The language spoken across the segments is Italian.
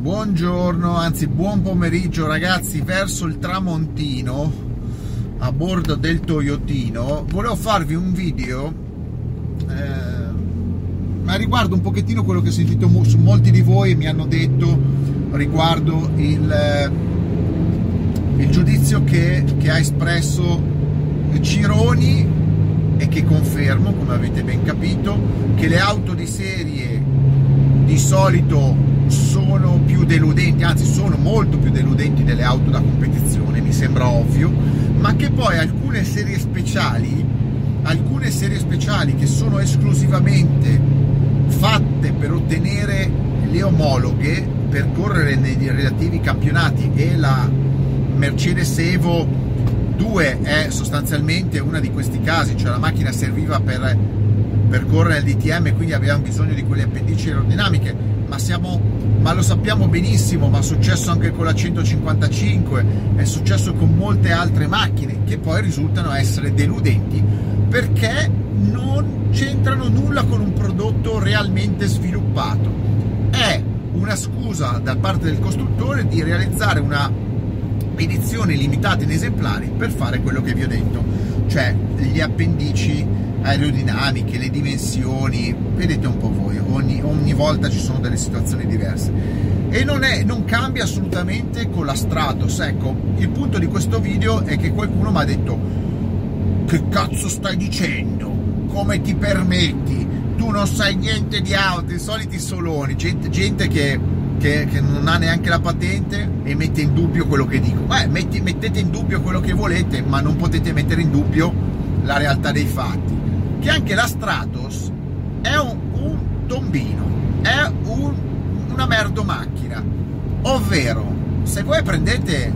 Buongiorno, anzi buon pomeriggio ragazzi, verso il tramontino a bordo del Toyotino. Volevo farvi un video eh, ma riguardo un pochettino quello che ho sentito su molti di voi mi hanno detto riguardo il, eh, il giudizio che, che ha espresso Cironi e che confermo, come avete ben capito, che le auto di serie di solito sono più deludenti, anzi sono molto più deludenti delle auto da competizione, mi sembra ovvio, ma che poi alcune serie speciali, alcune serie speciali che sono esclusivamente fatte per ottenere le omologhe, per correre nei relativi campionati e la Mercedes Evo 2 è sostanzialmente una di questi casi, cioè la macchina serviva per, per correre nel DTM, quindi avevamo bisogno di quelle appendici aerodinamiche, ma siamo ma lo sappiamo benissimo, ma è successo anche con la 155, è successo con molte altre macchine che poi risultano essere deludenti perché non c'entrano nulla con un prodotto realmente sviluppato. È una scusa da parte del costruttore di realizzare una edizione limitata in esemplari per fare quello che vi ho detto, cioè gli appendici aerodinamiche, le dimensioni, vedete un po' voi, ogni, ogni volta ci sono delle situazioni diverse e non, è, non cambia assolutamente con la Stratos, ecco, il punto di questo video è che qualcuno mi ha detto che cazzo stai dicendo? Come ti permetti? Tu non sai niente di auto, i soliti soloni, gente, gente che, che, che, non ha neanche la patente e mette in dubbio quello che dico. Beh, metti, mettete in dubbio quello che volete, ma non potete mettere in dubbio la realtà dei fatti che anche la Stratos è un, un tombino, è un, una merdo macchina, ovvero se voi prendete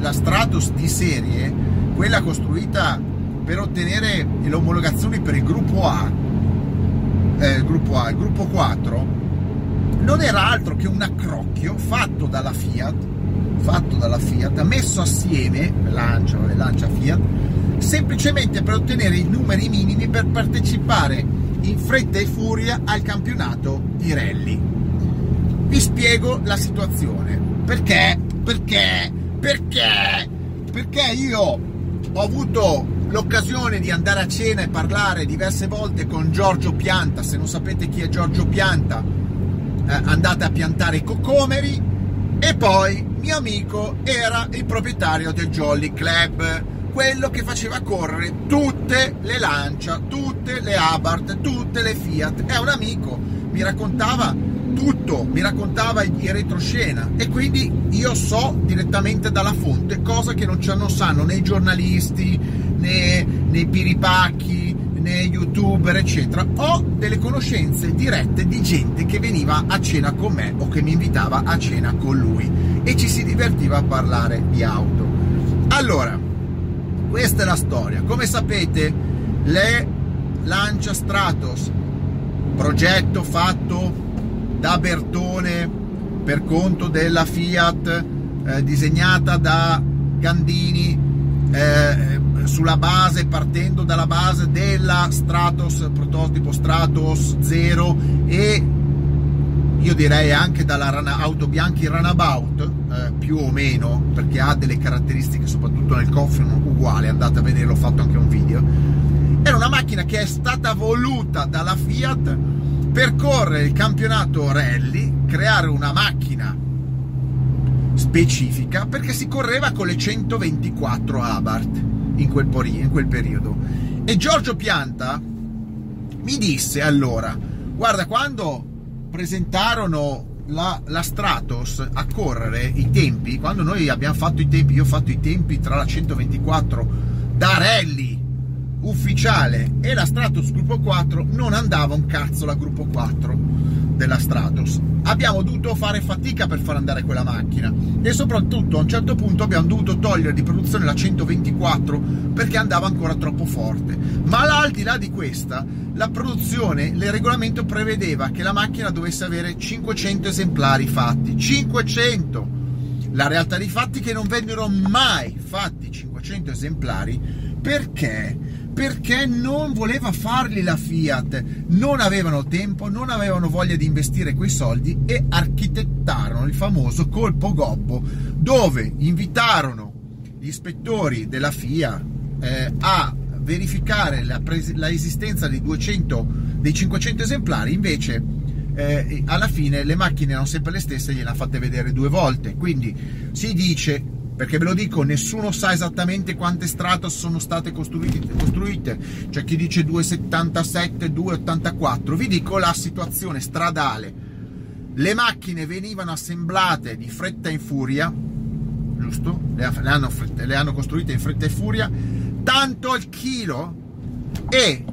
la Stratos di serie, quella costruita per ottenere le omologazioni per il gruppo A, eh, il gruppo A, il gruppo 4, non era altro che un accrocchio fatto dalla Fiat, fatto dalla Fiat, messo assieme, lancia, lancia Fiat, semplicemente per ottenere i numeri minimi per partecipare in fretta e furia al campionato di rally. Vi spiego la situazione. Perché? Perché? Perché? Perché io ho avuto l'occasione di andare a cena e parlare diverse volte con Giorgio Pianta. Se non sapete chi è Giorgio Pianta, eh, andate a piantare i cocomeri. E poi mio amico era il proprietario del Jolly Club quello che faceva correre tutte le Lancia, tutte le Abarth, tutte le Fiat. È un amico, mi raccontava tutto, mi raccontava in retroscena e quindi io so direttamente dalla fonte, cosa che non, non sanno né i giornalisti, né, né i piripacchi, né youtuber, eccetera. Ho delle conoscenze dirette di gente che veniva a cena con me o che mi invitava a cena con lui e ci si divertiva a parlare di auto. Allora, questa è la storia. Come sapete, le Lancia Stratos, progetto fatto da Bertone per conto della Fiat, eh, disegnata da Gandini eh, sulla base, partendo dalla base della Stratos, prototipo Stratos 0 e io direi anche dalla Rana, auto Bianchi Runabout, eh, più o meno, perché ha delle caratteristiche, soprattutto nel cofre, uguali, andate a vedere, l'ho fatto anche un video. Era una macchina che è stata voluta dalla Fiat per correre il campionato rally, creare una macchina specifica, perché si correva con le 124 Abarth in quel, in quel periodo. E Giorgio Pianta mi disse allora, guarda, quando presentarono la, la, Stratos a correre i tempi, quando noi abbiamo fatto i tempi, io ho fatto i tempi tra la 124 da rally ufficiale e la Stratos gruppo 4, non andava un cazzo la gruppo 4 della Stratos. Abbiamo dovuto fare fatica per far andare quella macchina e soprattutto a un certo punto abbiamo dovuto togliere di produzione la 124 perché andava ancora troppo forte. Ma al di là di questa, la produzione, il regolamento prevedeva che la macchina dovesse avere 500 esemplari fatti. 500! La realtà dei fatti è che non vennero mai fatti 500 esemplari perché perché non voleva farli la Fiat, non avevano tempo, non avevano voglia di investire quei soldi e architettarono il famoso colpo gobbo dove invitarono gli ispettori della FIA eh, a verificare la, pres- la dei 200 dei 500 esemplari. Invece eh, alla fine le macchine erano sempre le stesse gliele ha fatte vedere due volte. Quindi si dice perché ve lo dico, nessuno sa esattamente quante Stratos sono state costruite, costruite. c'è chi dice 2,77, 2,84, vi dico la situazione stradale, le macchine venivano assemblate di fretta in furia, giusto? Le hanno, le hanno costruite in fretta e furia, tanto al chilo e,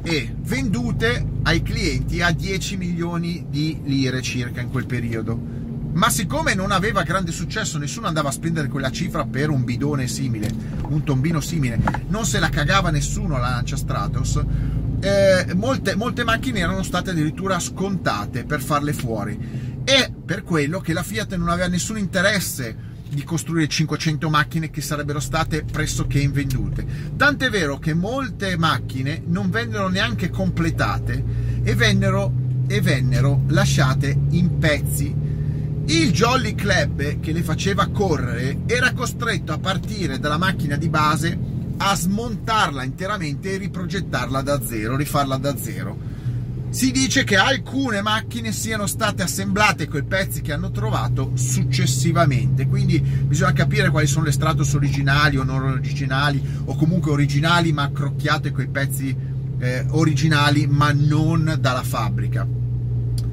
e vendute ai clienti a 10 milioni di lire circa in quel periodo ma siccome non aveva grande successo, nessuno andava a spendere quella cifra per un bidone simile, un tombino simile, non se la cagava nessuno la Lancia Stratos, eh, molte, molte macchine erano state addirittura scontate per farle fuori. E per quello che la Fiat non aveva nessun interesse di costruire 500 macchine che sarebbero state pressoché invendute. Tant'è vero che molte macchine non vennero neanche completate e vennero, e vennero lasciate in pezzi il Jolly Club che le faceva correre era costretto a partire dalla macchina di base a smontarla interamente e riprogettarla da zero, rifarla da zero. Si dice che alcune macchine siano state assemblate con i pezzi che hanno trovato successivamente, quindi bisogna capire quali sono le Stratos originali o non originali, o comunque originali ma accrocchiate con i pezzi eh, originali ma non dalla fabbrica.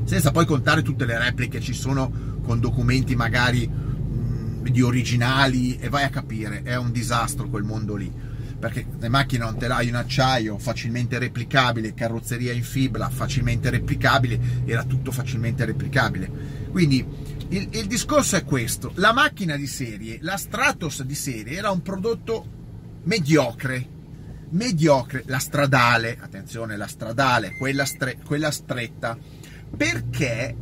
Senza poi contare tutte le repliche ci sono con documenti magari mh, di originali e vai a capire, è un disastro quel mondo lì. Perché le macchine hanno un telaio in acciaio facilmente replicabile, carrozzeria in fibra facilmente replicabile, era tutto facilmente replicabile. Quindi il, il, discorso è questo: la macchina di serie, la Stratos di serie, era un prodotto mediocre, mediocre, la stradale, attenzione, la stradale, quella, stre, quella stretta, perché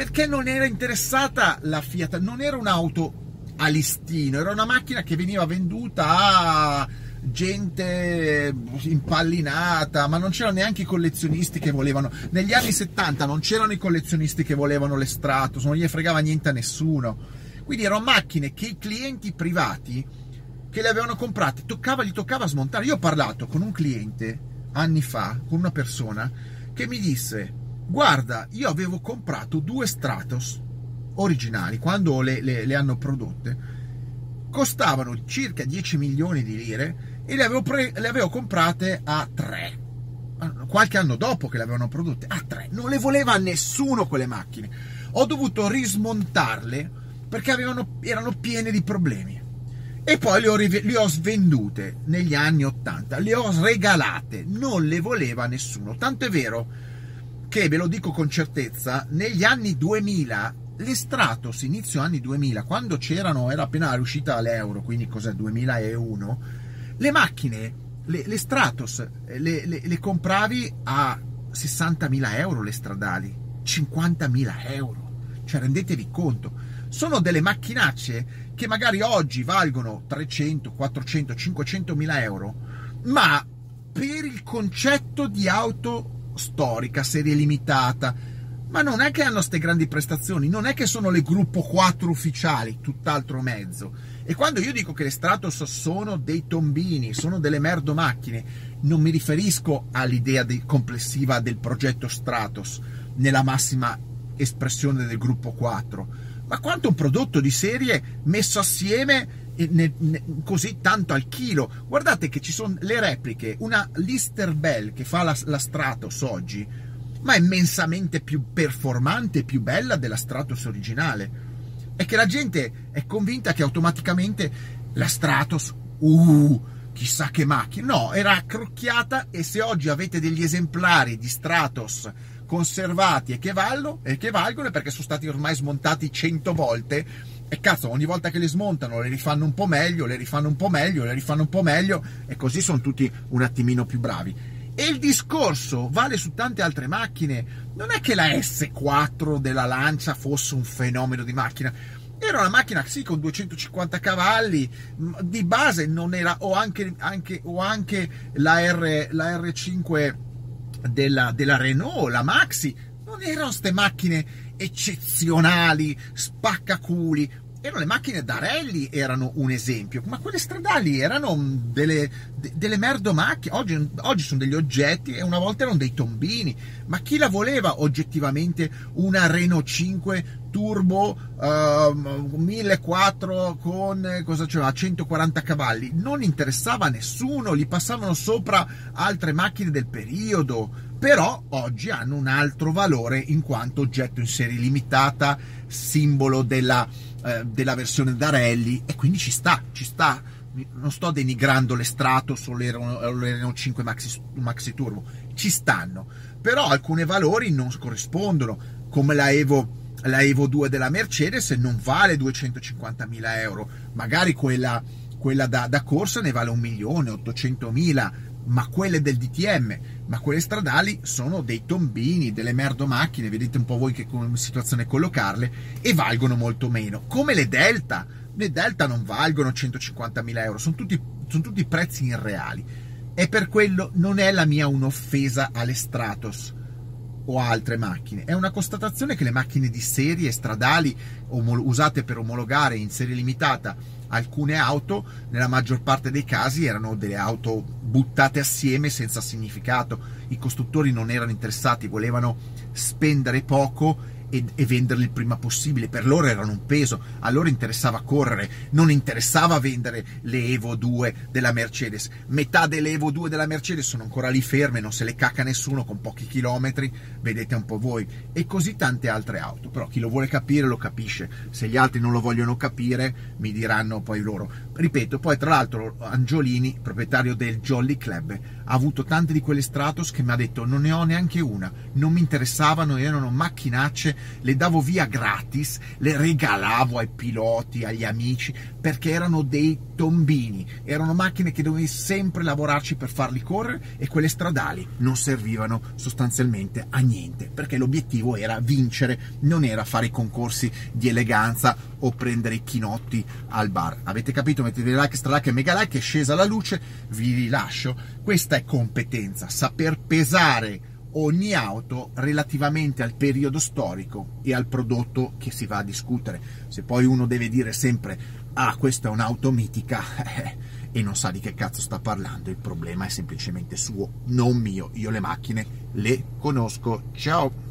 perché non era interessata la Fiat, non era un'auto a listino, era una macchina che veniva venduta a gente impallinata, ma non c'erano neanche i collezionisti che volevano. Negli anni 70 non c'erano i collezionisti che volevano le Stratos, non gli fregava niente a nessuno. Quindi erano macchine che i clienti privati che le avevano comprate toccava, gli toccava smontare. Io ho parlato con un cliente anni fa, con una persona, che mi disse guarda, io avevo comprato due Stratos originali quando le, le, le hanno prodotte, costavano circa 10 milioni di lire e le avevo, pre, le avevo comprate a 3 qualche anno dopo che le avevano prodotte a 3 non le voleva nessuno quelle macchine. Ho dovuto rismontarle perché avevano, erano piene di problemi. E poi le ho, le ho svendute negli anni 80 le ho regalate non le voleva nessuno. Tanto è vero che ve lo dico con certezza, negli anni 2000, le Stratos, inizio anni 2000, quando c'erano, era appena uscita l'euro, quindi cos'è, 2001, le macchine, le, le Stratos, le, le, le compravi a 60.000 euro le stradali, 50.000 euro, cioè rendetevi conto, sono delle macchinacce che magari oggi valgono 300, 400, 500 mila euro, ma per il concetto di auto storica, serie limitata, ma non è che hanno queste grandi prestazioni, non è che sono le gruppo 4 ufficiali, tutt'altro mezzo. E quando io dico che le Stratos sono dei tombini, sono delle merdo macchine, non mi riferisco all'idea de- complessiva del progetto Stratos nella massima espressione del gruppo 4, ma quanto un prodotto di serie messo assieme ne, ne, così tanto al chilo. Guardate che ci sono le repliche, una Lister Bell che fa la, la Stratos oggi, ma è immensamente più performante e più bella della Stratos originale. È che la gente è convinta che automaticamente la Stratos, uh, chissà che macchina. No, era accrocchiata e se oggi avete degli esemplari di Stratos conservati e che, valgono, e che valgono perché sono stati ormai smontati 100 volte, e cazzo, ogni volta che le smontano le rifanno un po' meglio, le rifanno un po' meglio, le rifanno un po' meglio e così sono tutti un attimino più bravi. E il discorso vale su tante altre macchine. Non è che la S4 della Lancia fosse un fenomeno di macchina. Era una macchina, sì, con 250 cavalli, di base non era, o anche, anche, o anche la, R, la R5 della, della Renault, la Maxi, non erano queste macchine eccezionali, spaccaculi, erano le macchine da rally erano un esempio, ma quelle stradali erano delle, de, delle merdo macchine, oggi, oggi, sono degli oggetti e una volta erano dei tombini, ma chi la voleva oggettivamente? Una Renault 5 turbo uh, ehm, 1400 con cosa c'era? 140 cavalli? Non interessava a nessuno, gli passavano sopra altre macchine del periodo, però oggi hanno un altro valore in quanto oggetto in serie limitata, simbolo della eh, della versione da rally e quindi ci sta, ci sta. Non sto denigrando le Stratos o le Renault 5 Maxi, Maxi Turbo, ci stanno, però alcuni valori non corrispondono, come la Evo, la Evo 2 della Mercedes non vale 250.000 euro, magari quella, quella da, da corsa ne vale un milione, 800.000, ma quelle del DTM, ma quelle stradali sono dei tombini, delle merdo macchine, vedete un po' voi che situazione collocarle, e valgono molto meno. Come le Delta, le Delta non valgono 150.000 euro, sono tutti, sono tutti prezzi irreali. E per quello non è la mia un'offesa alle Stratos o altre macchine, è una constatazione che le macchine di serie stradali usate per omologare in serie limitata alcune auto, nella maggior parte dei casi erano delle auto buttate assieme senza significato. I costruttori non erano interessati, volevano spendere poco e, e, venderli il prima possibile. Per loro erano un peso, a loro interessava correre, non interessava vendere le Evo 2 della Mercedes. Metà delle Evo 2 della Mercedes sono ancora lì ferme, non se le cacca nessuno con pochi chilometri, vedete un po' voi. E così tante altre auto. Però chi lo vuole capire lo capisce, se gli altri non lo vogliono capire mi diranno poi loro. Ripeto, poi tra l'altro Angiolini, proprietario del Jolly Club, ha avuto tante di quelle Stratos che mi ha detto non ne ho neanche una, non mi interessavano, erano macchinacce le davo via gratis, le regalavo ai piloti, agli amici, perché erano dei tombini, erano macchine che dovevi sempre lavorarci per farli correre e quelle stradali non servivano sostanzialmente a niente, perché l'obiettivo era vincere, non era fare i concorsi di eleganza o prendere i chinotti al bar. Avete capito? Like, stra like e mega like, è scesa la luce, vi rilascio. Questa è competenza, saper pesare ogni auto relativamente al periodo storico e al prodotto che si va a discutere. Se poi uno deve dire sempre ah questa è un'auto mitica e non sa di che cazzo sta parlando, il problema è semplicemente suo, non mio. Io le macchine le conosco. Ciao!